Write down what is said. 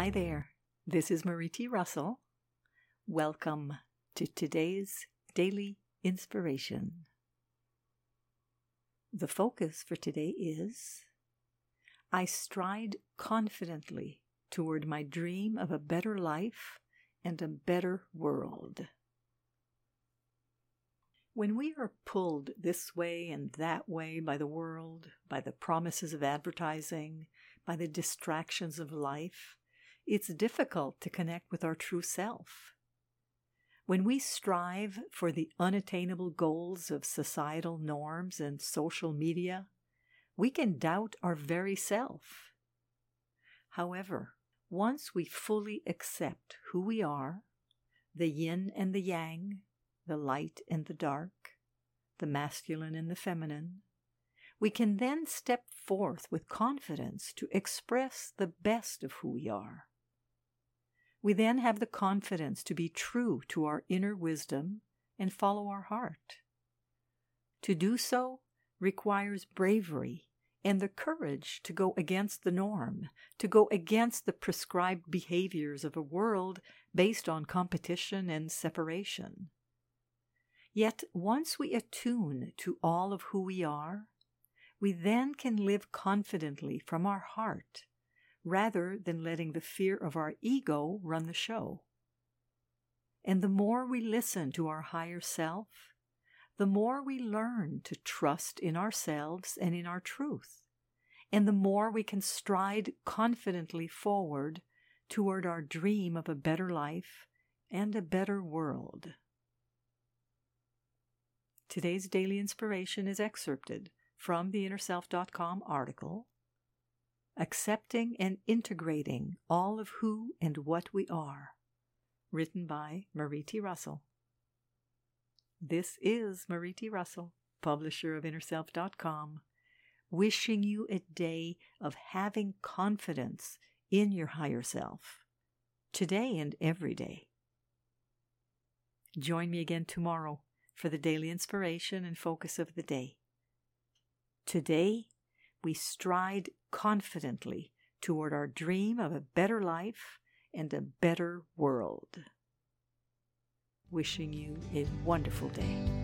Hi there, this is Marie T. Russell. Welcome to today's Daily Inspiration. The focus for today is I stride confidently toward my dream of a better life and a better world. When we are pulled this way and that way by the world, by the promises of advertising, by the distractions of life, it's difficult to connect with our true self. When we strive for the unattainable goals of societal norms and social media, we can doubt our very self. However, once we fully accept who we are, the yin and the yang, the light and the dark, the masculine and the feminine, we can then step forth with confidence to express the best of who we are. We then have the confidence to be true to our inner wisdom and follow our heart. To do so requires bravery and the courage to go against the norm, to go against the prescribed behaviors of a world based on competition and separation. Yet once we attune to all of who we are, we then can live confidently from our heart rather than letting the fear of our ego run the show. And the more we listen to our higher self, the more we learn to trust in ourselves and in our truth, and the more we can stride confidently forward toward our dream of a better life and a better world. Today's daily inspiration is excerpted from the InnerSelf.com article Accepting and Integrating All of Who and What We Are, written by Marie T. Russell. This is Marie T. Russell, publisher of InnerSelf.com, wishing you a day of having confidence in your higher self, today and every day. Join me again tomorrow for the daily inspiration and focus of the day. Today, we stride confidently toward our dream of a better life and a better world. Wishing you a wonderful day.